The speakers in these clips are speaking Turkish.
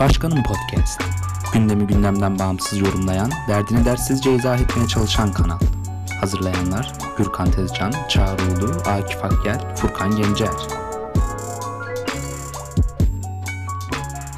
Başkanım Podcast. Gündemi gündemden bağımsız yorumlayan, derdini dersizce izah etmeye çalışan kanal. Hazırlayanlar Gürkan Tezcan, Çağrı Ulu, Akif Akgel, Furkan Gencer.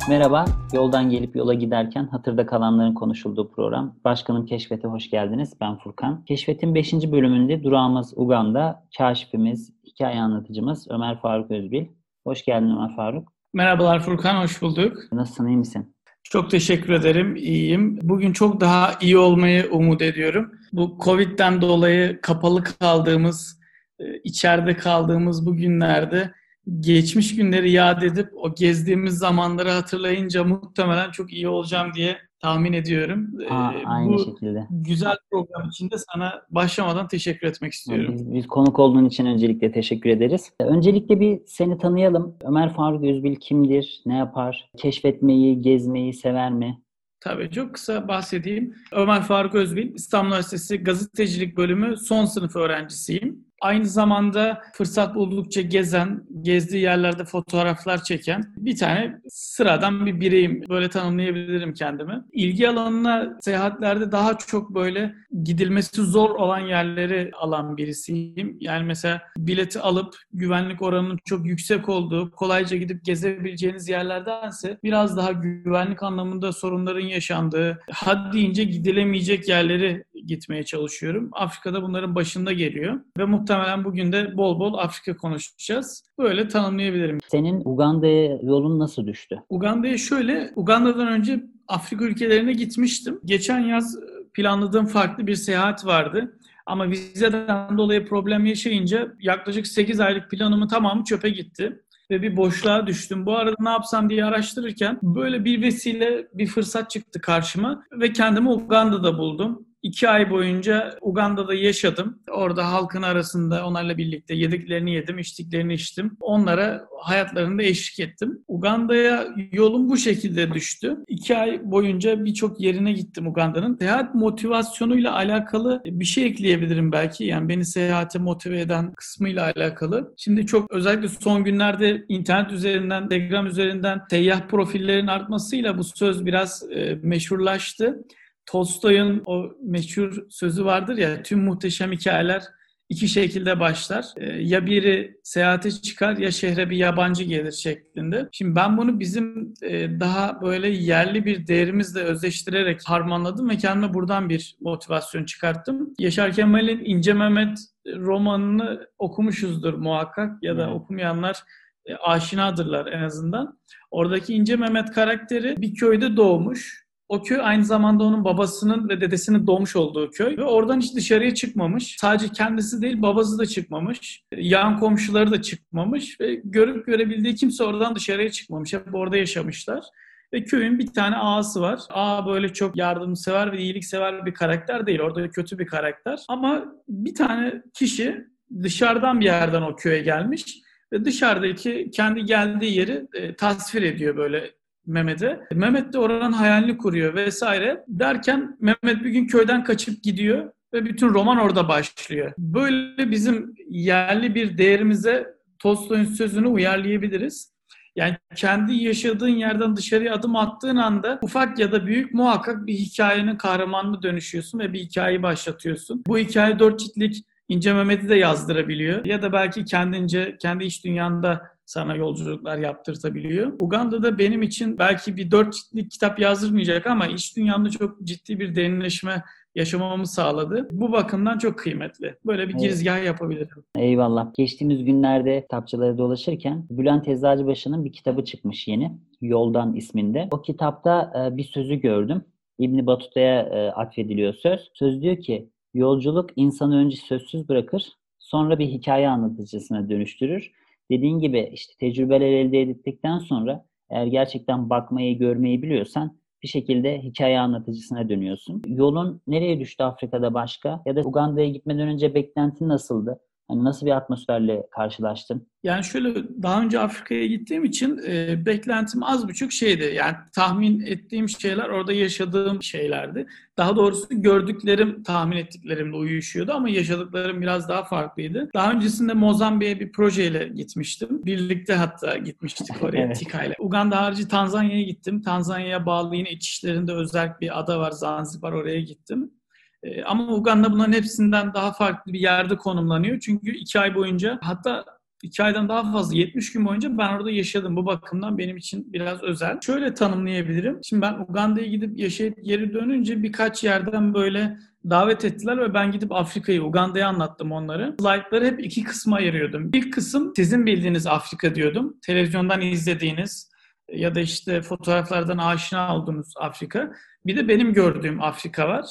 Merhaba, yoldan gelip yola giderken hatırda kalanların konuşulduğu program. Başkanım Keşfet'e hoş geldiniz. Ben Furkan. Keşfet'in 5. bölümünde durağımız Uganda, kaşifimiz, hikaye anlatıcımız Ömer Faruk Özbil. Hoş geldin Ömer Faruk. Merhabalar Furkan, hoş bulduk. Nasılsın, iyi misin? Çok teşekkür ederim, iyiyim. Bugün çok daha iyi olmayı umut ediyorum. Bu Covid'den dolayı kapalı kaldığımız, e, içeride kaldığımız bu günlerde geçmiş günleri yad edip o gezdiğimiz zamanları hatırlayınca muhtemelen çok iyi olacağım diye tahmin ediyorum. Aa, aynı Bu şekilde. güzel program için de sana başlamadan teşekkür etmek istiyorum. Biz, biz konuk olduğun için öncelikle teşekkür ederiz. Öncelikle bir seni tanıyalım. Ömer Faruk Özbil kimdir, ne yapar, keşfetmeyi, gezmeyi sever mi? Tabii çok kısa bahsedeyim. Ömer Faruk Özbil, İstanbul Üniversitesi Gazetecilik Bölümü son sınıf öğrencisiyim. Aynı zamanda fırsat buldukça gezen, gezdiği yerlerde fotoğraflar çeken bir tane sıradan bir bireyim. Böyle tanımlayabilirim kendimi. İlgi alanına seyahatlerde daha çok böyle gidilmesi zor olan yerleri alan birisiyim. Yani mesela bileti alıp güvenlik oranının çok yüksek olduğu, kolayca gidip gezebileceğiniz yerlerdense biraz daha güvenlik anlamında sorunların yaşandığı, haddince gidilemeyecek yerleri gitmeye çalışıyorum. Afrika'da bunların başında geliyor ve muhtemelen bugün de bol bol Afrika konuşacağız. Böyle tanımlayabilirim. Senin Uganda'ya yolun nasıl düştü? Uganda'ya şöyle, Uganda'dan önce Afrika ülkelerine gitmiştim. Geçen yaz planladığım farklı bir seyahat vardı. Ama vizeden dolayı problem yaşayınca yaklaşık 8 aylık planımın tamamı çöpe gitti ve bir boşluğa düştüm. Bu arada ne yapsam diye araştırırken böyle bir vesile bir fırsat çıktı karşıma ve kendimi Uganda'da buldum. İki ay boyunca Uganda'da yaşadım. Orada halkın arasında onlarla birlikte yediklerini yedim, içtiklerini içtim. Onlara hayatlarında eşlik ettim. Uganda'ya yolum bu şekilde düştü. İki ay boyunca birçok yerine gittim Uganda'nın. Seyahat motivasyonuyla alakalı bir şey ekleyebilirim belki. Yani beni seyahate motive eden kısmıyla alakalı. Şimdi çok özellikle son günlerde internet üzerinden, Telegram üzerinden seyyah profillerin artmasıyla bu söz biraz e, meşhurlaştı. Tolstoy'un o meşhur sözü vardır ya tüm muhteşem hikayeler iki şekilde başlar. Ee, ya biri seyahate çıkar ya şehre bir yabancı gelir şeklinde. Şimdi ben bunu bizim e, daha böyle yerli bir değerimizle özleştirerek harmanladım ve kendime buradan bir motivasyon çıkarttım. Yaşar Kemal'in İnce Mehmet romanını okumuşuzdur muhakkak ya da okumayanlar e, aşinadırlar en azından. Oradaki İnce Mehmet karakteri bir köyde doğmuş. O köy aynı zamanda onun babasının ve dedesinin doğmuş olduğu köy. Ve oradan hiç dışarıya çıkmamış. Sadece kendisi değil babası da çıkmamış. Yan komşuları da çıkmamış. Ve görüp görebildiği kimse oradan dışarıya çıkmamış. Hep orada yaşamışlar. Ve köyün bir tane ağası var. Ağa böyle çok yardımsever ve iyiliksever bir karakter değil. Orada kötü bir karakter. Ama bir tane kişi dışarıdan bir yerden o köye gelmiş. Ve dışarıdaki kendi geldiği yeri e, tasvir ediyor böyle Mehmet'e. Mehmet de oranın hayalini kuruyor vesaire. Derken Mehmet bir gün köyden kaçıp gidiyor ve bütün roman orada başlıyor. Böyle bizim yerli bir değerimize Tolstoy'un sözünü uyarlayabiliriz. Yani kendi yaşadığın yerden dışarıya adım attığın anda ufak ya da büyük muhakkak bir hikayenin kahramanına dönüşüyorsun ve bir hikayeyi başlatıyorsun. Bu hikaye dört ciltlik İnce Mehmet'i de yazdırabiliyor. Ya da belki kendince, kendi iç dünyanda sana yolculuklar yaptırtabiliyor. Uganda'da benim için belki bir dört ciltlik kitap yazdırmayacak ama iç dünyamda çok ciddi bir derinleşme yaşamamı sağladı. Bu bakımdan çok kıymetli. Böyle bir Evet. girizgah yapabilirim. Eyvallah. Geçtiğimiz günlerde kitapçılara dolaşırken Bülent Eczacıbaşı'nın bir kitabı çıkmış yeni. Yoldan isminde. O kitapta e, bir sözü gördüm. İbni Batuta'ya e, atfediliyor söz. Söz diyor ki yolculuk insanı önce sözsüz bırakır sonra bir hikaye anlatıcısına dönüştürür. Dediğin gibi işte tecrübeler elde ettikten sonra eğer gerçekten bakmayı, görmeyi biliyorsan bir şekilde hikaye anlatıcısına dönüyorsun. Yolun nereye düştü Afrika'da başka? Ya da Uganda'ya gitmeden önce beklentin nasıldı? Hani nasıl bir atmosferle karşılaştın? Yani şöyle daha önce Afrika'ya gittiğim için e, beklentim az buçuk şeydi. Yani tahmin ettiğim şeyler orada yaşadığım şeylerdi. Daha doğrusu gördüklerim tahmin ettiklerimle uyuşuyordu ama yaşadıklarım biraz daha farklıydı. Daha öncesinde Mozambik'e bir projeyle gitmiştim. Birlikte hatta gitmiştik oraya Evet. TİKA ile. Uganda harici Tanzanya'ya gittim. Tanzanya'ya bağlı yine içişlerinde özel bir ada var Zanzibar oraya gittim. E, ama Uganda bunların hepsinden daha farklı bir yerde konumlanıyor. Çünkü iki ay boyunca hatta iki aydan daha fazla 70 gün boyunca ben orada yaşadım. Bu bakımdan benim için biraz özel. Şöyle tanımlayabilirim. Şimdi ben Uganda'ya gidip yaşayıp geri dönünce birkaç yerden böyle davet ettiler ve ben gidip Afrika'yı, Uganda'yı anlattım onları. Slaytları hep iki kısma ayırıyordum. İlk kısım sizin bildiğiniz Afrika diyordum. Televizyondan izlediğiniz ya da işte fotoğraflardan aşina olduğunuz Afrika. Bir de benim gördüğüm Afrika var.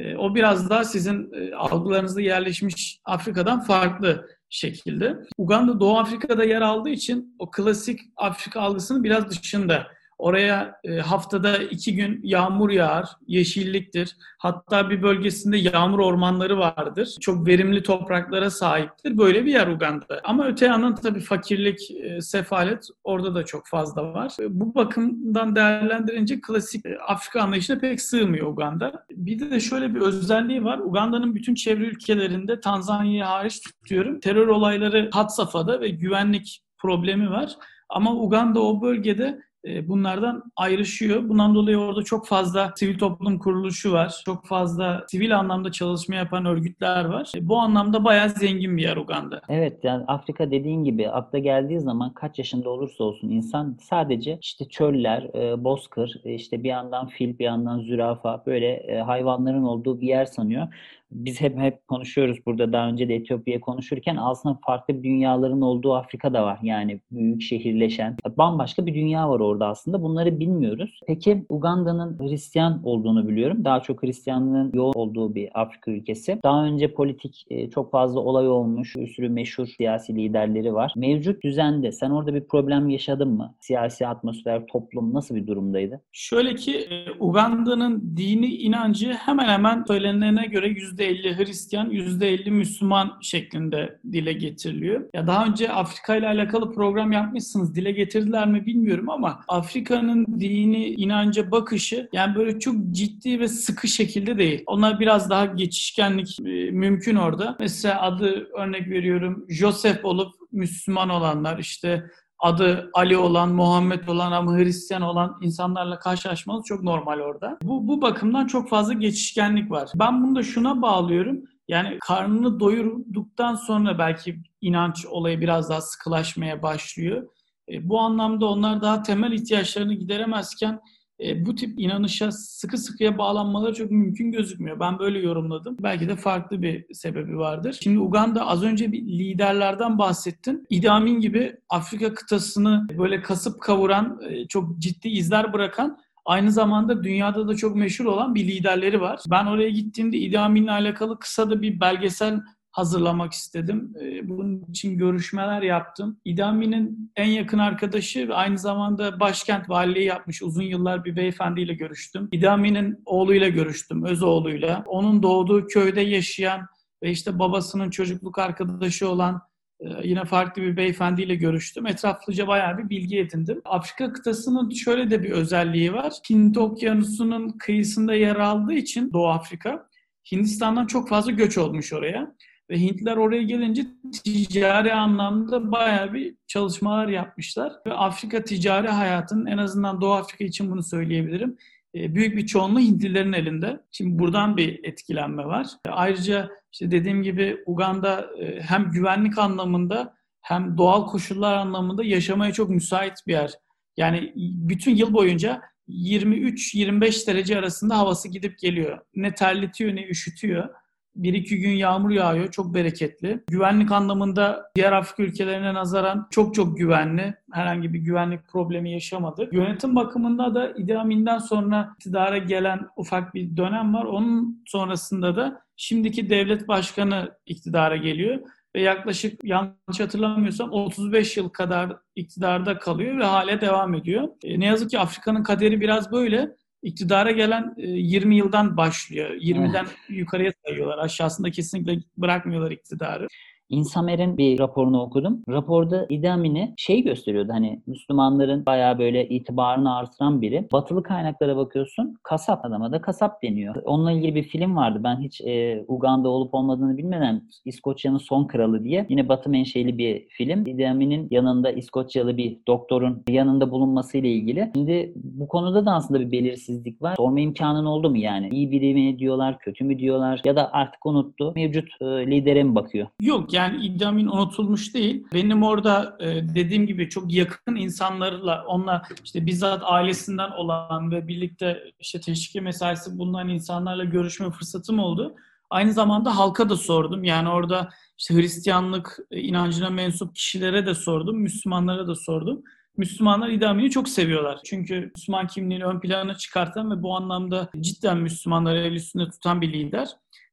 E, o biraz daha sizin e, algılarınızda yerleşmiş Afrika'dan farklı şekilde. Uganda Doğu Afrika'da yer aldığı için o klasik Afrika algısının biraz dışında. Oraya e, haftada iki gün yağmur yağar, yeşilliktir. Hatta bir bölgesinde yağmur ormanları vardır. Çok verimli topraklara sahiptir. Böyle bir yer Uganda. Ama öte yandan tabii fakirlik, e, sefalet orada da çok fazla var. E, Bu bakımdan değerlendirince klasik Afrika anlayışına pek sığmıyor Uganda. Bir de şöyle bir özelliği var. Uganda'nın bütün çevre ülkelerinde Tanzanya'yı hariç tutuyorum. Terör olayları had safhada ve güvenlik problemi var. Ama Uganda o bölgede bunlardan ayrışıyor. Bundan dolayı orada çok fazla sivil toplum kuruluşu var. Çok fazla sivil anlamda çalışma yapan örgütler var. E, Bu anlamda bayağı zengin bir yer Uganda. Evet yani Afrika dediğin gibi akla geldiği zaman kaç yaşında olursa olsun insan sadece işte çöller, e, bozkır, e, işte bir yandan fil, bir yandan zürafa böyle e, hayvanların olduğu bir yer sanıyor. Biz hep hep konuşuyoruz burada daha önce de Etiyopya'ya konuşurken aslında farklı dünyaların olduğu Afrika da var. Yani büyük şehirleşen bambaşka bir dünya var orada aslında. Bunları bilmiyoruz. Peki Uganda'nın Hristiyan olduğunu biliyorum. Daha çok Hristiyanlığın yoğun olduğu bir Afrika ülkesi. Daha önce politik e, çok fazla olay olmuş. Bir sürü meşhur siyasi liderleri var. Mevcut düzende sen orada bir problem yaşadın mı? Siyasi atmosfer, toplum nasıl bir durumdaydı? Şöyle ki e, Uganda'nın dini inancı hemen hemen söylenene göre %50 Hristiyan, %50 Müslüman şeklinde dile getiriliyor. Ya daha önce Afrika ile alakalı program yapmışsınız. Dile getirdiler mi bilmiyorum ama Afrika'nın dini inanca bakışı yani böyle çok ciddi ve sıkı şekilde değil. Onlar biraz daha geçişkenlik e, mümkün orada. Mesela adı örnek veriyorum Joseph olup Müslüman olanlar işte adı Ali olan, Muhammed olan ama Hristiyan olan insanlarla karşılaşmanız çok normal orada. Bu, bu bakımdan çok fazla geçişkenlik var. Ben bunu da şuna bağlıyorum. Yani karnını doyurduktan sonra belki inanç olayı biraz daha sıkılaşmaya başlıyor. E, bu anlamda onlar daha temel ihtiyaçlarını gideremezken e, bu tip inanışa sıkı sıkıya bağlanmaları çok mümkün gözükmüyor. Ben böyle yorumladım. Belki de farklı bir sebebi vardır. Şimdi Uganda az önce bir liderlerden bahsettin. Idi Amin gibi Afrika kıtasını böyle kasıp kavuran, e, çok ciddi izler bırakan Aynı zamanda dünyada da çok meşhur olan bir liderleri var. Ben oraya gittiğimde Idi Amin'le alakalı kısa da bir belgesel hazırlamak istedim. Ee, Bunun için görüşmeler yaptım. İdi Amin'in en yakın arkadaşı ve aynı zamanda başkent valiliği yapmış uzun yıllar bir beyefendiyle görüştüm. İdi Amin'in oğluyla görüştüm, öz oğluyla. Onun doğduğu köyde yaşayan ve işte babasının çocukluk arkadaşı olan e, yine farklı bir beyefendiyle görüştüm. Etraflıca bayağı bir bilgi edindim. Afrika kıtasının şöyle de bir özelliği var. Hint Okyanusu'nun kıyısında yer aldığı için Doğu Afrika, Hindistan'dan çok fazla göç olmuş oraya. Ve Hintliler oraya gelince ticari anlamda bayağı bir çalışmalar yapmışlar. Ve Afrika ticari hayatının en azından Doğu Afrika için bunu söyleyebilirim. e, Büyük bir çoğunluğu Hintlilerin elinde. Şimdi buradan bir etkilenme var. E, Ayrıca işte dediğim gibi Uganda e, hem güvenlik anlamında hem doğal koşullar anlamında yaşamaya çok müsait bir yer. Yani bütün yıl boyunca 23-25 derece arasında havası gidip geliyor. Ne terletiyor ne üşütüyor. Bir iki gün yağmur yağıyor. Çok bereketli. Güvenlik anlamında diğer Afrika ülkelerine nazaran çok çok güvenli. Herhangi bir güvenlik problemi yaşamadık. Yönetim bakımında da Idi Amin'den sonra iktidara gelen ufak bir dönem var. Onun sonrasında da şimdiki devlet başkanı iktidara geliyor ve yaklaşık yanlış hatırlamıyorsam 35 yıl kadar iktidarda kalıyor ve hala devam ediyor. E, ne yazık ki Afrika'nın kaderi biraz böyle. İktidara gelen e, 20 yıldan başlıyor. 20'den yukarıya sayıyorlar. Aşağısında kesinlikle bırakmıyorlar iktidarı. İnsamer'in bir raporunu okudum. Raporda Idi Amin'i şey gösteriyordu hani Müslümanların bayağı böyle itibarını artıran biri. Batılı kaynaklara bakıyorsun kasap adama da kasap deniyor. Onunla ilgili bir film vardı. Ben hiç e, Uganda olup olmadığını bilmeden İskoçya'nın son kralı diye yine Batı menşeli bir film. Idi Amin'in yanında İskoçyalı bir doktorun yanında bulunmasıyla ilgili. Şimdi bu konuda da aslında bir belirsizlik var. Sorma imkanın oldu mu yani? İyi biri mi diyorlar, kötü mü diyorlar ya da artık unuttu. Mevcut e, lidere mi bakıyor? Yok yani Idi Amin unutulmuş değil. Benim orada e, dediğim gibi çok yakın insanlarla onunla işte bizzat ailesinden olan ve birlikte işte teşviki mesaisi bulunan insanlarla görüşme fırsatım oldu. Aynı zamanda halka da sordum. Yani orada işte Hristiyanlık e, inancına mensup kişilere de sordum, Müslümanlara da sordum. Müslümanlar İdami'yi çok seviyorlar. Çünkü Müslüman kimliğini ön plana çıkartan ve bu anlamda cidden Müslümanları el üstünde tutan bir lider.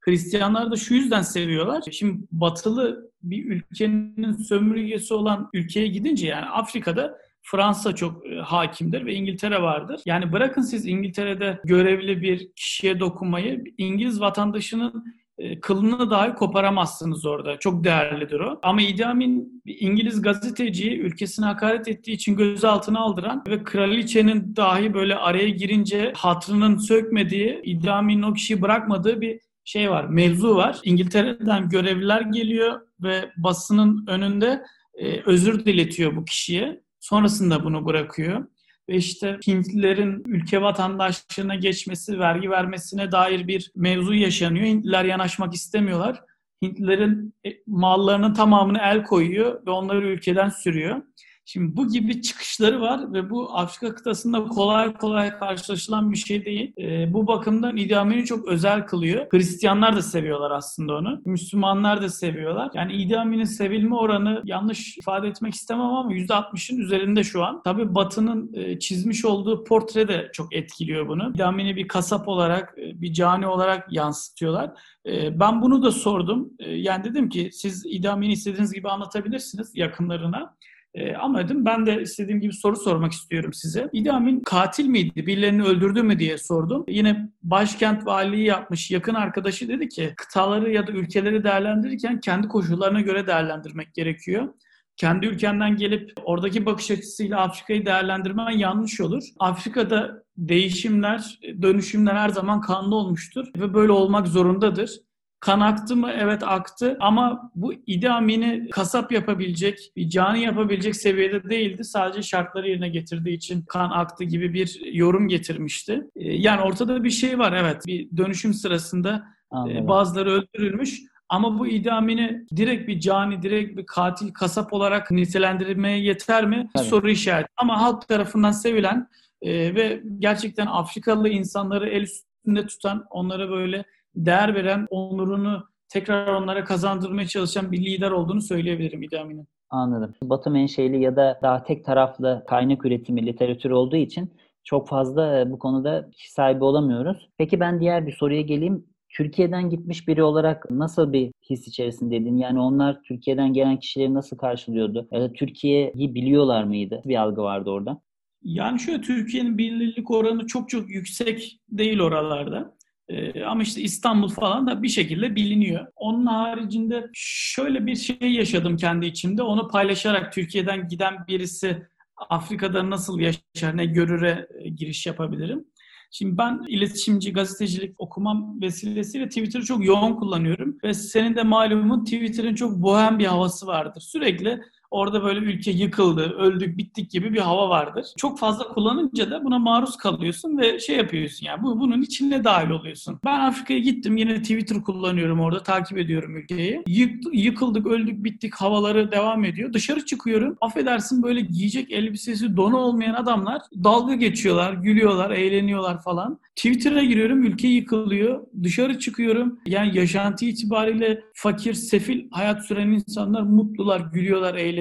Hristiyanlar da şu yüzden seviyorlar. Şimdi batılı bir ülkenin sömürgesi olan ülkeye gidince yani Afrika'da Fransa çok e, hakimdir ve İngiltere vardır. Yani bırakın siz İngiltere'de görevli bir kişiye dokunmayı, İngiliz vatandaşının e, kılını dahi koparamazsınız orada. Çok değerlidir o. Ama Idi Amin İngiliz gazeteciyi ülkesine hakaret ettiği için gözaltına aldıran ve kraliçenin dahi böyle araya girince hatrının sökmediği, Idi Amin'in o kişiyi bırakmadığı bir şey var, mevzu var. İngiltere'den görevliler geliyor ve basının önünde e, özür diletiyor bu kişiye. Sonrasında bunu bırakıyor. Ve işte Hintlilerin ülke vatandaşlığına geçmesi, vergi vermesine dair bir mevzu yaşanıyor. Hintliler yanaşmak istemiyorlar. Hintlilerin e, mallarının tamamını el koyuyor ve onları ülkeden sürüyor. Şimdi bu gibi çıkışları var ve bu Afrika kıtasında kolay kolay karşılaşılan bir şey değil. E, bu bakımdan Idi Amin'i çok özel kılıyor. Hristiyanlar da seviyorlar aslında onu. Müslümanlar da seviyorlar. Yani Idi Amin'in sevilme oranı yanlış ifade etmek istemem ama %60'ın üzerinde şu an. Tabii Batı'nın e, çizmiş olduğu portre de çok etkiliyor bunu. İdi Amin'i bir kasap olarak, e, bir cani olarak yansıtıyorlar. E, ben bunu da sordum. E, yani dedim ki siz İdi istediğiniz gibi anlatabilirsiniz yakınlarına. E, ama dedim ben de istediğim gibi soru sormak istiyorum size. İdi Amin katil miydi? Birilerini öldürdü mü diye sordum. Yine başkent valiliği yapmış yakın arkadaşı dedi ki kıtaları ya da ülkeleri değerlendirirken kendi koşullarına göre değerlendirmek gerekiyor kendi ülkenden gelip oradaki bakış açısıyla Afrika'yı değerlendirmen yanlış olur. Afrika'da değişimler, dönüşümler her zaman kanlı olmuştur ve böyle olmak zorundadır. Kan aktı mı? Evet aktı. Ama bu Idi Amin'i kasap yapabilecek, bir cani yapabilecek seviyede değildi. Sadece şartları yerine getirdiği için kan aktı gibi bir yorum getirmişti. Ee, yani ortada bir şey var evet. Bir dönüşüm sırasında e, Anladım. bazıları öldürülmüş. Ama bu idamini direkt bir cani, direkt bir katil, kasap olarak nitelendirmeye yeter mi? Tabii. Soru işareti. Ama halk tarafından sevilen e, ve gerçekten Afrikalı insanları el üstünde tutan, onlara böyle değer veren, onurunu tekrar onlara kazandırmaya çalışan bir lider olduğunu söyleyebilirim İdi Amin'in. Anladım. Batı menşeli ya da daha tek taraflı kaynak üretimi literatür olduğu için çok fazla e, bu konuda sahibi olamıyoruz. Peki ben diğer bir soruya geleyim. Türkiye'den gitmiş biri olarak nasıl bir his içerisindeydin? Yani onlar Türkiye'den gelen kişileri nasıl karşılıyordu? Ya da Türkiye'yi biliyorlar mıydı? Bir algı vardı orada. Yani şöyle Türkiye'nin bilinirlik oranı çok çok yüksek değil oralarda. Ee, ama işte İstanbul falan da bir şekilde biliniyor. Onun haricinde şöyle bir şey yaşadım kendi içimde. Onu paylaşarak Türkiye'den giden birisi Afrika'da nasıl yaşar, ne görüre e, giriş yapabilirim. Şimdi ben iletişimci, gazetecilik okumam vesilesiyle Twitter'ı çok yoğun kullanıyorum. Ve senin de malumun Twitter'ın çok bohem bir havası vardır. Sürekli Orada böyle ülke yıkıldı, öldük, bittik gibi bir hava vardır. Çok fazla kullanınca da buna maruz kalıyorsun ve şey yapıyorsun yani bu, bunun içine dahil oluyorsun. Ben Afrika'ya gittim yine Twitter kullanıyorum orada takip ediyorum ülkeyi. Yık, yıkıldık, öldük, bittik havaları devam ediyor. Dışarı çıkıyorum. Affedersin böyle giyecek elbisesi, donu olmayan adamlar dalga geçiyorlar, gülüyorlar, eğleniyorlar falan. Twitter'a giriyorum ülke yıkılıyor. Dışarı çıkıyorum. Yani yaşantı itibariyle fakir, sefil hayat süren insanlar mutlular, gülüyorlar, eğleniyorlar.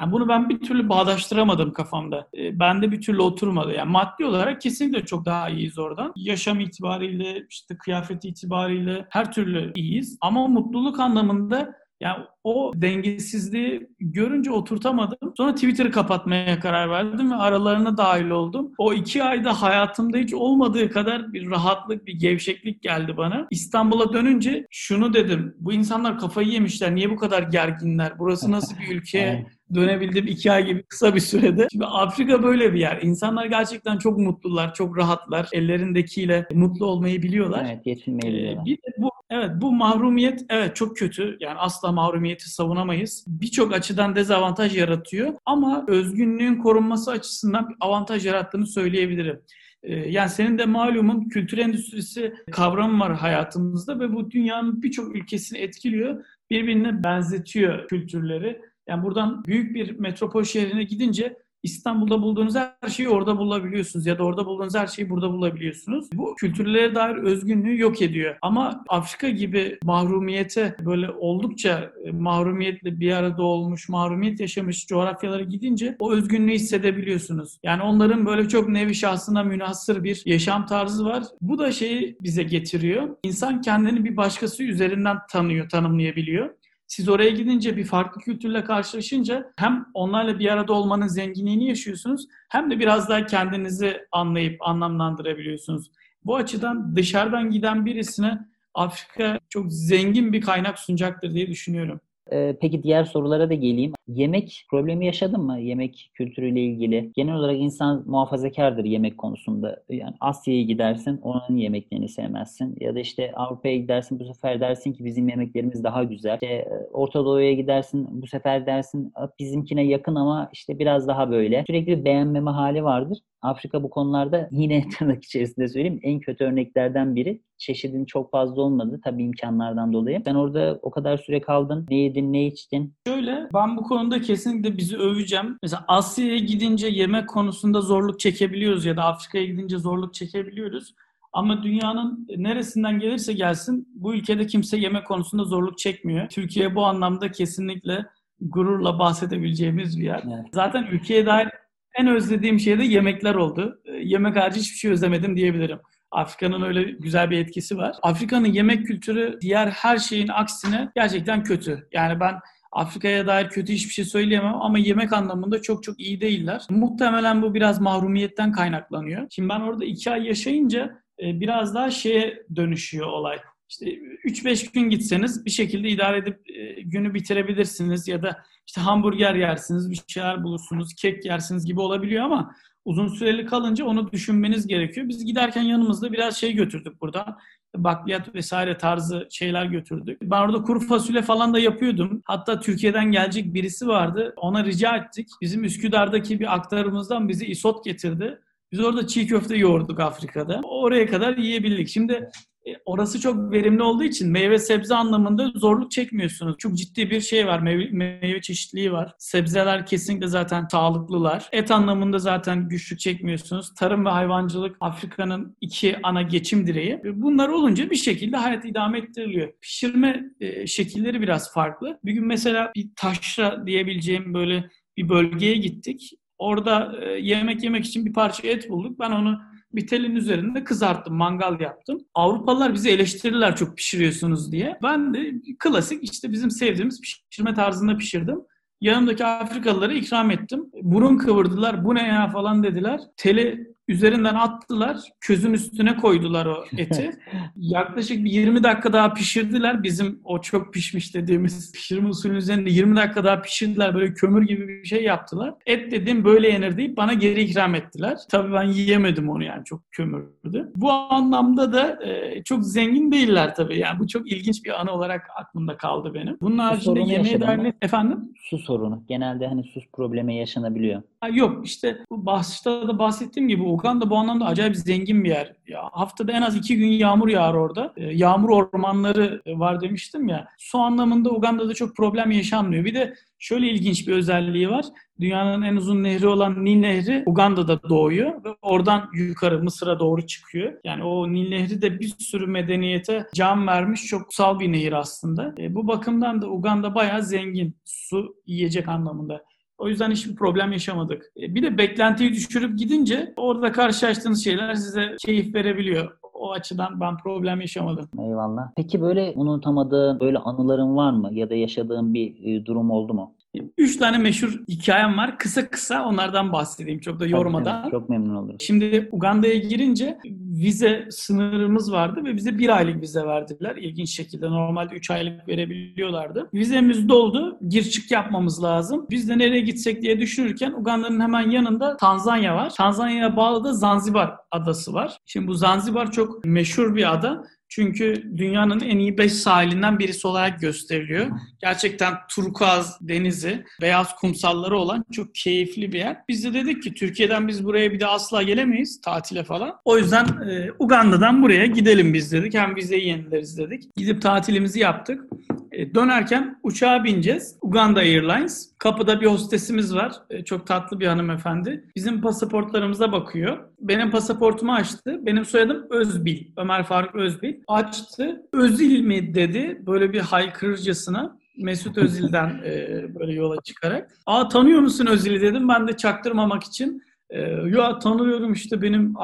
Yani bunu ben bir türlü bağdaştıramadım kafamda. E, bende bir türlü oturmadı. Yani maddi olarak kesinlikle çok daha iyiyiz oradan. Yaşam itibariyle, işte kıyafet itibariyle her türlü iyiyiz. Ama mutluluk anlamında Yani o dengesizliği görünce oturtamadım. Sonra Twitter'ı kapatmaya karar verdim ve aralarına dahil oldum. O iki ayda hayatımda hiç olmadığı kadar bir rahatlık, bir gevşeklik geldi bana. İstanbul'a dönünce şunu dedim. Bu insanlar kafayı yemişler. Niye bu kadar gerginler? Burası nasıl bir ülke? dönebildim iki ay gibi kısa bir sürede. Şimdi Afrika böyle bir yer. İnsanlar gerçekten çok mutlular, çok rahatlar. Ellerindekiyle mutlu olmayı biliyorlar. Evet, yetinmeyi Ee, biliyorlar. bir de bu evet bu mahrumiyet evet çok kötü. Yani asla mahrumiyeti savunamayız. Birçok açıdan dezavantaj yaratıyor ama özgünlüğün korunması açısından bir avantaj yarattığını söyleyebilirim. Ee, Yani senin de malumun kültür endüstrisi kavramı var hayatımızda ve bu dünyanın birçok ülkesini etkiliyor. Birbirine benzetiyor kültürleri. Yani buradan büyük bir metropol şehrine gidince İstanbul'da bulduğunuz her şeyi orada bulabiliyorsunuz ya da orada bulduğunuz her şeyi burada bulabiliyorsunuz. Bu kültürlere dair özgünlüğü yok ediyor. Ama Afrika gibi mahrumiyete böyle oldukça e, mahrumiyetle bir arada olmuş, mahrumiyet yaşamış coğrafyalara gidince o özgünlüğü hissedebiliyorsunuz. Yani onların böyle çok nevi şahsına münhasır bir yaşam tarzı var. Bu da şeyi bize getiriyor. İnsan kendini bir başkası üzerinden tanıyor, tanımlayabiliyor. Siz oraya gidince bir farklı kültürle karşılaşınca hem onlarla bir arada olmanın zenginliğini yaşıyorsunuz hem de biraz daha kendinizi anlayıp anlamlandırabiliyorsunuz. Bu açıdan dışarıdan giden birisine Afrika çok zengin bir kaynak sunacaktır diye düşünüyorum. Peki diğer sorulara da geleyim. Yemek problemi yaşadın mı? Yemek kültürüyle ilgili. Genel olarak insan muhafazakardır yemek konusunda. Yani Asya'ya gidersin, onun yemeklerini sevmezsin. Ya da işte Avrupa'ya gidersin, bu sefer dersin ki bizim yemeklerimiz daha güzel. İşte Orta Doğu'ya gidersin, bu sefer dersin bizimkine yakın ama işte biraz daha böyle. Sürekli beğenmeme hali vardır. Afrika bu konularda yine tırnak içerisinde söyleyeyim en kötü örneklerden biri. Çeşidin çok fazla olmadı tabii imkanlardan dolayı. Sen orada o kadar süre kaldın. Ne yedin, ne içtin? Şöyle ben bu konuda kesinlikle bizi öveceğim. Mesela Asya'ya gidince yemek konusunda zorluk çekebiliyoruz ya da Afrika'ya gidince zorluk çekebiliyoruz. Ama dünyanın neresinden gelirse gelsin bu ülkede kimse yemek konusunda zorluk çekmiyor. Türkiye bu anlamda kesinlikle gururla bahsedebileceğimiz bir yer. Evet. Zaten ülkeye dair en özlediğim şey de yemekler oldu. Ee, Yemek harici hiçbir şey özlemedim diyebilirim. Afrika'nın öyle güzel bir etkisi var. Afrika'nın yemek kültürü diğer her şeyin aksine gerçekten kötü. Yani ben Afrika'ya dair kötü hiçbir şey söyleyemem ama yemek anlamında çok çok iyi değiller. Muhtemelen bu biraz mahrumiyetten kaynaklanıyor. Şimdi ben orada iki ay yaşayınca e, biraz daha şeye dönüşüyor olay. İşte 3-5 gün gitseniz bir şekilde idare edip e, günü bitirebilirsiniz ya da işte hamburger yersiniz, bir şeyler bulursunuz, kek yersiniz gibi olabiliyor ama uzun süreli kalınca onu düşünmeniz gerekiyor. Biz giderken yanımızda biraz şey götürdük burada. Bakliyat vesaire tarzı şeyler götürdük. Ben orada kuru fasulye falan da yapıyordum. Hatta Türkiye'den gelecek birisi vardı. Ona rica ettik. Bizim Üsküdar'daki bir aktarımızdan bizi isot getirdi. Biz orada çiğ köfte yoğurduk Afrika'da. Oraya kadar yiyebildik. Şimdi orası çok verimli olduğu için meyve sebze anlamında zorluk çekmiyorsunuz. Çok ciddi bir şey var. Meyve, meyve çeşitliliği var. Sebzeler kesinlikle zaten sağlıklılar. Et anlamında zaten güçlük çekmiyorsunuz. Tarım ve hayvancılık Afrika'nın iki ana geçim direği. Bunlar olunca bir şekilde hayat idame ettiriliyor. Pişirme e, şekilleri biraz farklı. Bir gün mesela bir taşra diyebileceğim böyle bir bölgeye gittik. Orada e, yemek yemek için bir parça et bulduk. Ben onu bir telin üzerinde kızarttım, mangal yaptım. Avrupalılar bizi eleştirirler çok pişiriyorsunuz diye. Ben de klasik işte bizim sevdiğimiz pişirme tarzında pişirdim. Yanımdaki Afrikalılara ikram ettim. Burun kıvırdılar, bu ne ya falan dediler. Teli üzerinden attılar, közün üstüne koydular o eti. Yaklaşık bir 20 dakika daha pişirdiler. Bizim o çok pişmiş dediğimiz pişirme usulünün üzerinde 20 dakika daha pişirdiler. Böyle kömür gibi bir şey yaptılar. Et dedim böyle yenir deyip bana geri ikram ettiler. Tabii ben yiyemedim onu yani çok kömürdü. Bu anlamda da e, çok zengin değiller tabii. Yani bu çok ilginç bir anı olarak aklımda kaldı benim. Bunun haricinde yemeğe dair ne- Efendim? Su sorunu. Genelde hani sus problemi yaşanabiliyor. Ha, yok işte bu başta da bahsettiğim gibi Uganda bu anlamda acayip zengin bir yer. Ya, haftada en az iki gün yağmur yağar orada. E, yağmur ormanları var demiştim ya. Su anlamında Uganda'da çok problem yaşanmıyor. Bir de şöyle ilginç bir özelliği var. Dünyanın en uzun nehri olan Nil Nehri Uganda'da doğuyor ve oradan yukarı Mısır'a doğru çıkıyor. Yani o Nil Nehri de bir sürü medeniyete can vermiş çok kutsal bir nehir aslında. E, bu bakımdan da Uganda bayağı zengin su yiyecek anlamında. O yüzden hiçbir problem yaşamadık. E, Bir de beklentiyi düşürüp gidince orada karşılaştığınız şeyler size keyif verebiliyor. o açıdan ben problem yaşamadım. Eyvallah. Peki böyle unutamadığın böyle anıların var mı? Ya da yaşadığın bir e, durum oldu mu? Üç tane meşhur hikayem var. Kısa kısa onlardan bahsedeyim çok da yormadan. Tabii, çok memnun olurum. Şimdi Uganda'ya girince vize sınırımız vardı ve bize bir aylık vize verdiler. İlginç şekilde normalde üç aylık verebiliyorlardı. Vizemiz doldu. Gir çık yapmamız lazım. Biz de nereye gitsek diye düşünürken Uganda'nın hemen yanında Tanzanya var. Tanzanya'ya bağlı da Zanzibar adası var. Şimdi bu Zanzibar çok meşhur bir ada. Çünkü dünyanın en iyi 5 sahilinden birisi olarak gösteriliyor. Gerçekten turkuaz denizi, beyaz kumsalları olan çok keyifli bir yer. Biz de dedik ki Türkiye'den biz buraya bir de asla gelemeyiz tatile falan. O yüzden e, Uganda'dan buraya gidelim biz dedik. Hem vizeyi yenileriz dedik. Gidip tatilimizi yaptık. E, dönerken uçağa bineceğiz. Uganda Airlines. Kapıda bir hostesimiz var. E, çok tatlı bir hanımefendi. Bizim pasaportlarımıza bakıyor. Benim pasaportumu açtı. Benim soyadım Özbil. Ömer Faruk Özbil. Açtı. Özil mi dedi. Böyle bir haykırırcasına. Mesut Özil'den e, böyle yola çıkarak. Aa tanıyor musun Özil'i dedim. Ben de çaktırmamak için. Ya tanıyorum işte benim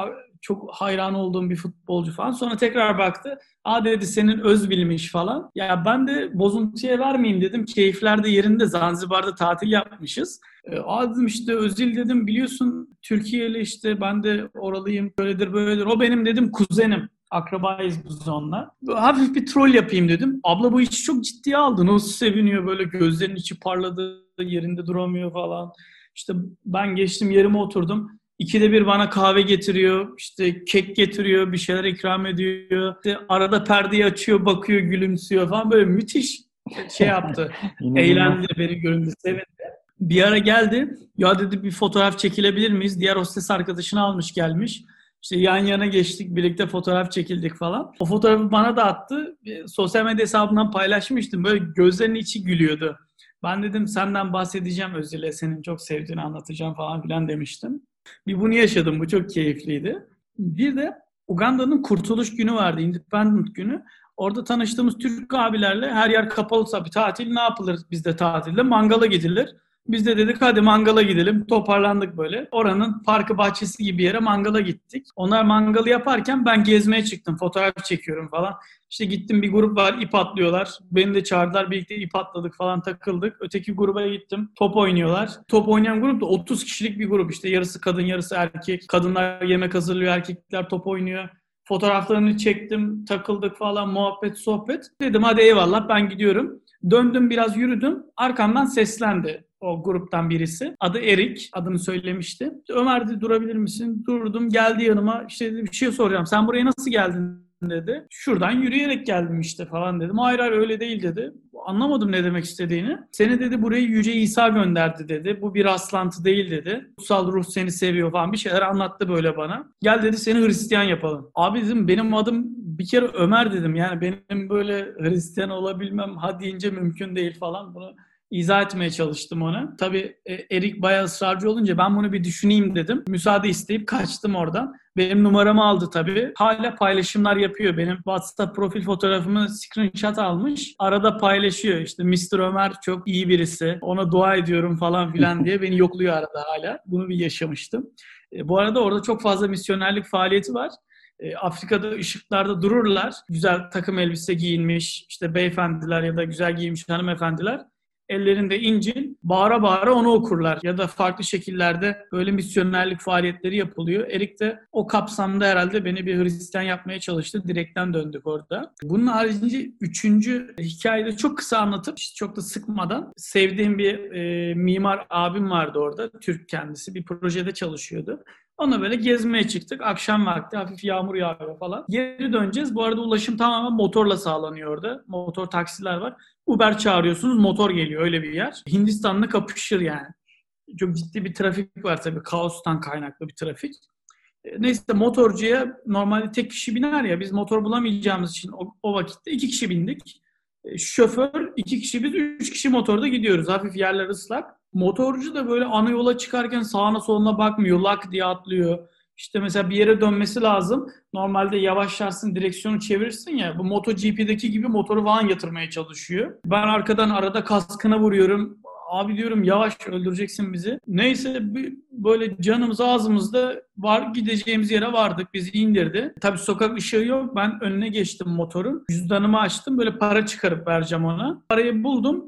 çok hayran olduğum bir futbolcu falan. Sonra tekrar baktı. Aa dedi senin öz bilmiş falan. Ya ben de bozuntuya vermeyeyim dedim. Keyifler de yerinde. Zanzibar'da tatil yapmışız. E, Aa dedim işte Özil dedim biliyorsun Türkiye'li işte ben de oralıyım. Böyledir böyledir. O benim dedim kuzenim. Akrabayız biz onunla. Hafif bir troll yapayım dedim. Abla bu işi çok ciddiye aldı. Nasıl seviniyor böyle gözlerinin içi parladı. Yerinde duramıyor falan. İşte ben geçtim yerime oturdum. İkide bir bana kahve getiriyor, işte kek getiriyor, bir şeyler ikram ediyor. İşte arada perdeyi açıyor, bakıyor, gülümsüyor falan böyle müthiş şey yaptı. Eğlendi, beni göründü, sevindi. Bir ara geldi, ya dedi bir fotoğraf çekilebilir miyiz? Diğer hostes arkadaşını almış gelmiş. İşte yan yana geçtik, birlikte fotoğraf çekildik falan. O fotoğrafı bana da attı. Sosyal medya hesabından paylaşmıştım. Böyle gözlerinin içi gülüyordu. Ben dedim senden bahsedeceğim Özil'e, senin çok sevdiğini anlatacağım falan filan demiştim. Bir bunu yaşadım. Bu çok keyifliydi. Bir de Uganda'nın kurtuluş günü vardı. Independent günü. Orada tanıştığımız Türk abilerle her yer kapalıysa bir tatil ne yapılır bizde tatilde? Mangala gidilir. Biz de dedik hadi mangala gidelim. Toparlandık böyle. Oranın parkı bahçesi gibi yere mangala gittik. Onlar mangalı yaparken ben gezmeye çıktım. Fotoğraf çekiyorum falan. İşte gittim bir grup var ip atlıyorlar. Beni de çağırdılar. Birlikte ip atladık falan takıldık. Öteki gruba gittim. Top oynuyorlar. Top oynayan grup da 30 kişilik bir grup. İşte yarısı kadın yarısı erkek. Kadınlar yemek hazırlıyor. Erkekler top oynuyor. Fotoğraflarını çektim. Takıldık falan. Muhabbet, sohbet. Dedim hadi eyvallah ben gidiyorum. Döndüm biraz yürüdüm. Arkamdan seslendi o gruptan birisi. Adı Erik. Adını söylemişti. Ömer de durabilir misin? Durdum. Geldi yanıma. İşte dedi, bir şey soracağım. Sen buraya nasıl geldin dedi. Şuradan yürüyerek geldim işte falan dedim. Hayır hayır öyle değil dedi. Anlamadım ne demek istediğini. Seni dedi buraya Yüce İsa gönderdi dedi. Bu bir rastlantı değil dedi. Kutsal ruh seni seviyor falan bir şeyler anlattı böyle bana. Gel dedi seni Hristiyan yapalım. Abi dedim benim adım bir kere Ömer dedim. Yani benim böyle Hristiyan olabilmem ha deyince mümkün değil falan. Bunu izah etmeye çalıştım ona. Tabii e, Erik bayağı ısrarcı olunca ben bunu bir düşüneyim dedim. Müsaade isteyip kaçtım oradan. Benim numaramı aldı tabii. Hala paylaşımlar yapıyor. Benim WhatsApp profil fotoğrafımı screenshot almış. Arada paylaşıyor. İşte Mr. Ömer çok iyi birisi. Ona dua ediyorum falan filan diye beni yokluyor arada hala. Bunu bir yaşamıştım. E, bu arada orada çok fazla misyonerlik faaliyeti var. E, Afrika'da ışıklarda dururlar. Güzel takım elbise giyinmiş işte beyefendiler ya da güzel giyinmiş hanımefendiler ellerinde İncil bağıra bağıra onu okurlar. Ya da farklı şekillerde böyle misyonerlik faaliyetleri yapılıyor. Erik de o kapsamda herhalde beni bir Hristiyan yapmaya çalıştı. Direkten döndük orada. Bunun haricince üçüncü hikayede çok kısa anlatıp çok da sıkmadan sevdiğim bir e, mimar abim vardı orada. Türk kendisi. Bir projede çalışıyordu. Ona böyle gezmeye çıktık. Akşam vakti hafif yağmur yağıyor falan. Geri döneceğiz. Bu arada ulaşım tamamen motorla sağlanıyor orada. Motor taksiler var. Uber çağırıyorsunuz motor geliyor öyle bir yer. Hindistan'la kapışır yani. Çok ciddi bir trafik var tabii. Kaostan kaynaklı bir trafik. E, neyse motorcuya normalde tek kişi biner ya biz motor bulamayacağımız için o, o vakitte iki kişi bindik. E, şoför iki kişi biz üç kişi motorda gidiyoruz. Hafif yerler ıslak. Motorcu da böyle ana yola çıkarken sağına soluna bakmıyor. Lak diye atlıyor. İşte mesela bir yere dönmesi lazım. Normalde yavaşlarsın, direksiyonu çevirirsin ya. Bu MotoGP'deki gibi motoru falan yatırmaya çalışıyor. Ben arkadan arada kaskına vuruyorum. Abi diyorum yavaş öldüreceksin bizi. Neyse böyle canımız ağzımızda var gideceğimiz yere vardık. Bizi indirdi. Tabii sokak ışığı yok. Ben önüne geçtim motorun. Cüzdanımı açtım. Böyle para çıkarıp vereceğim ona. Parayı buldum.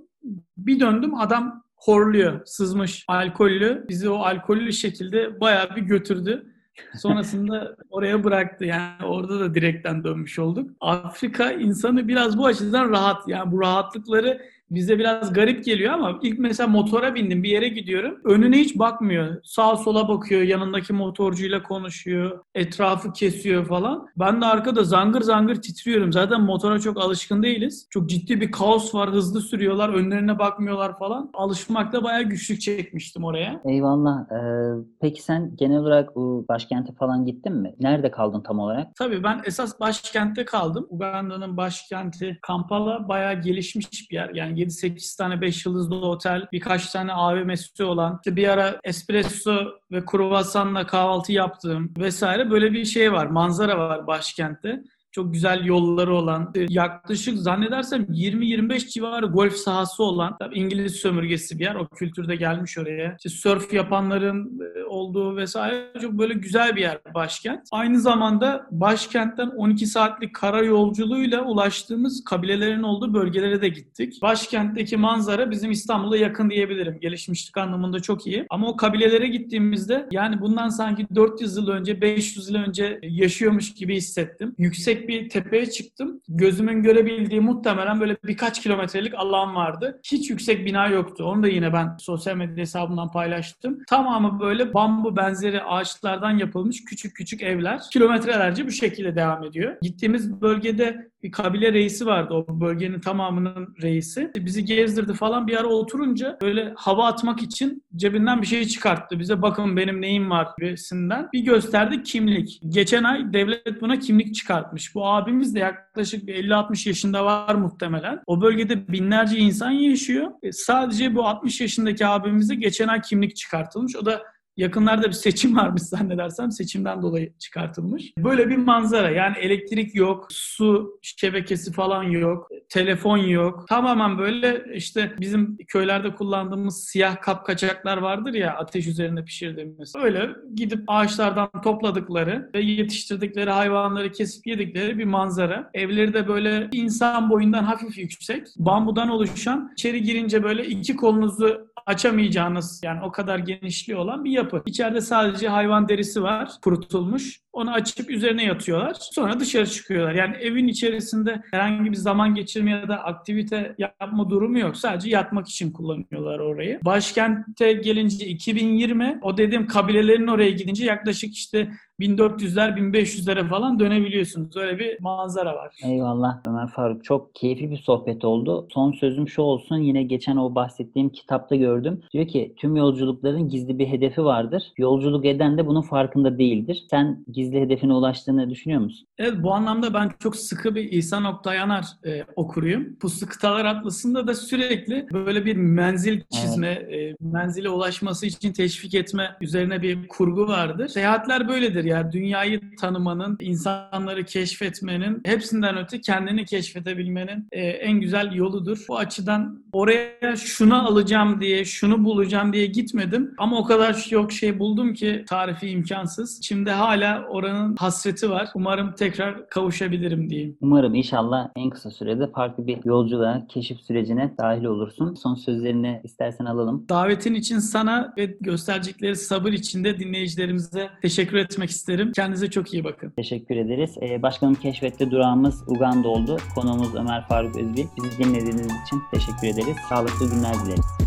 Bir döndüm adam horluyor, sızmış, alkollü. Bizi o alkollü şekilde bayağı bir götürdü. Sonrasında oraya bıraktı. Yani orada da direkten dönmüş olduk. Afrika insanı biraz bu açıdan rahat. Yani bu rahatlıkları bize biraz garip geliyor ama ilk mesela motora bindim bir yere gidiyorum. Önüne hiç bakmıyor. Sağa sola bakıyor. Yanındaki motorcuyla konuşuyor. Etrafı kesiyor falan. Ben de arkada zangır zangır titriyorum. Zaten motora çok alışkın değiliz. Çok ciddi bir kaos var. Hızlı sürüyorlar. Önlerine bakmıyorlar falan. Alışmakta bayağı güçlük çekmiştim oraya. Eyvallah. Ee, peki sen genel olarak bu başkente falan gittin mi? Nerede kaldın tam olarak? Tabii ben esas başkentte kaldım. Uganda'nın başkenti Kampala bayağı gelişmiş bir yer. Yani 7-8 tane 5 yıldızlı otel, birkaç tane AVM'si olan, işte bir ara espresso ve kruvasanla kahvaltı yaptığım vesaire böyle bir şey var. Manzara var başkentte çok güzel yolları olan, e, yaklaşık zannedersem 20-25 civarı golf sahası olan, tabii İngiliz sömürgesi bir yer. O kültürde gelmiş oraya. İşte surf yapanların e, olduğu vesaire çok böyle güzel bir yer başkent. Aynı zamanda başkentten 12 saatlik kara yolculuğuyla ulaştığımız kabilelerin olduğu bölgelere de gittik. Başkentteki manzara bizim İstanbul'a yakın diyebilirim. Gelişmişlik anlamında çok iyi. Ama o kabilelere gittiğimizde yani bundan sanki 400 yıl önce, 500 yıl önce yaşıyormuş gibi hissettim. Yüksek bir tepeye çıktım. Gözümün görebildiği muhtemelen böyle birkaç kilometrelik alan vardı. Hiç yüksek bina yoktu. Onu da yine ben sosyal medya hesabından paylaştım. Tamamı böyle bambu benzeri ağaçlardan yapılmış küçük küçük evler. Kilometrelerce bu şekilde devam ediyor. Gittiğimiz bölgede bir kabile reisi vardı o bölgenin tamamının reisi. Bizi gezdirdi falan bir ara oturunca böyle hava atmak için cebinden bir şey çıkarttı. Bize bakın benim neyim var gibisinden. Bir gösterdi kimlik. Geçen ay devlet buna kimlik çıkartmış. Bu abimiz de yaklaşık 50-60 yaşında var muhtemelen. O bölgede binlerce insan yaşıyor. E, sadece bu 60 yaşındaki abimize geçen ay kimlik çıkartılmış. O da Yakınlarda bir seçim varmış zannedersem seçimden dolayı çıkartılmış. Böyle bir manzara yani elektrik yok, su şebekesi falan yok, telefon yok. Tamamen böyle işte bizim köylerde kullandığımız siyah kapkaçaklar vardır ya ateş üzerinde pişirdiğimiz. Öyle gidip ağaçlardan topladıkları ve yetiştirdikleri hayvanları kesip yedikleri bir manzara. Evleri de böyle insan boyundan hafif yüksek. Bambudan oluşan içeri girince böyle iki kolunuzu açamayacağınız yani o kadar genişliği olan bir yapı. İçeride sadece hayvan derisi var kurutulmuş. Onu açıp üzerine yatıyorlar. Sonra dışarı çıkıyorlar. Yani evin içerisinde herhangi bir zaman geçirme ya da aktivite yapma durumu yok. Sadece yatmak için kullanıyorlar orayı. Başkente gelince 2020 o dediğim kabilelerin oraya gidince yaklaşık işte 1400'ler 1500'lere falan dönebiliyorsunuz. Öyle bir manzara var. Eyvallah Ömer Faruk. Çok keyifli bir sohbet oldu. Son sözüm şu olsun. Yine geçen o bahsettiğim kitapta gördüm. Diyor ki tüm yolculukların gizli bir hedefi vardır. Yolculuk eden de bunun farkında değildir. Sen gizli hedefine ulaştığını düşünüyor musun? Evet bu anlamda ben çok sıkı bir İsa Nokta Yanar e, okuruyum. Puslu Kıtalar Atlası'nda da sürekli böyle bir menzil çizme, evet. e, menzile ulaşması için teşvik etme üzerine bir kurgu vardır. Seyahatler böyledir yani dünyayı tanımanın, insanları keşfetmenin, hepsinden öte kendini keşfedebilmenin e, en güzel yoludur. Bu açıdan oraya şunu alacağım diye, şunu bulacağım diye gitmedim. Ama o kadar çok şey buldum ki tarifi imkansız. Şimdi hala oranın hasreti var. Umarım tekrar kavuşabilirim diyeyim. Umarım inşallah en kısa sürede farklı bir yolculuğa, keşif sürecine dahil olursun. Son sözlerini istersen alalım. Davetin için sana ve gösterecekleri sabır içinde dinleyicilerimize teşekkür etmek isterim. Kendinize çok iyi bakın. Teşekkür ederiz. Ee, başkanım keşfette durağımız Uganda oldu. Konuğumuz Ömer Faruk Özbil. Bizi dinlediğiniz için teşekkür ederiz. Sağlıklı günler dileriz.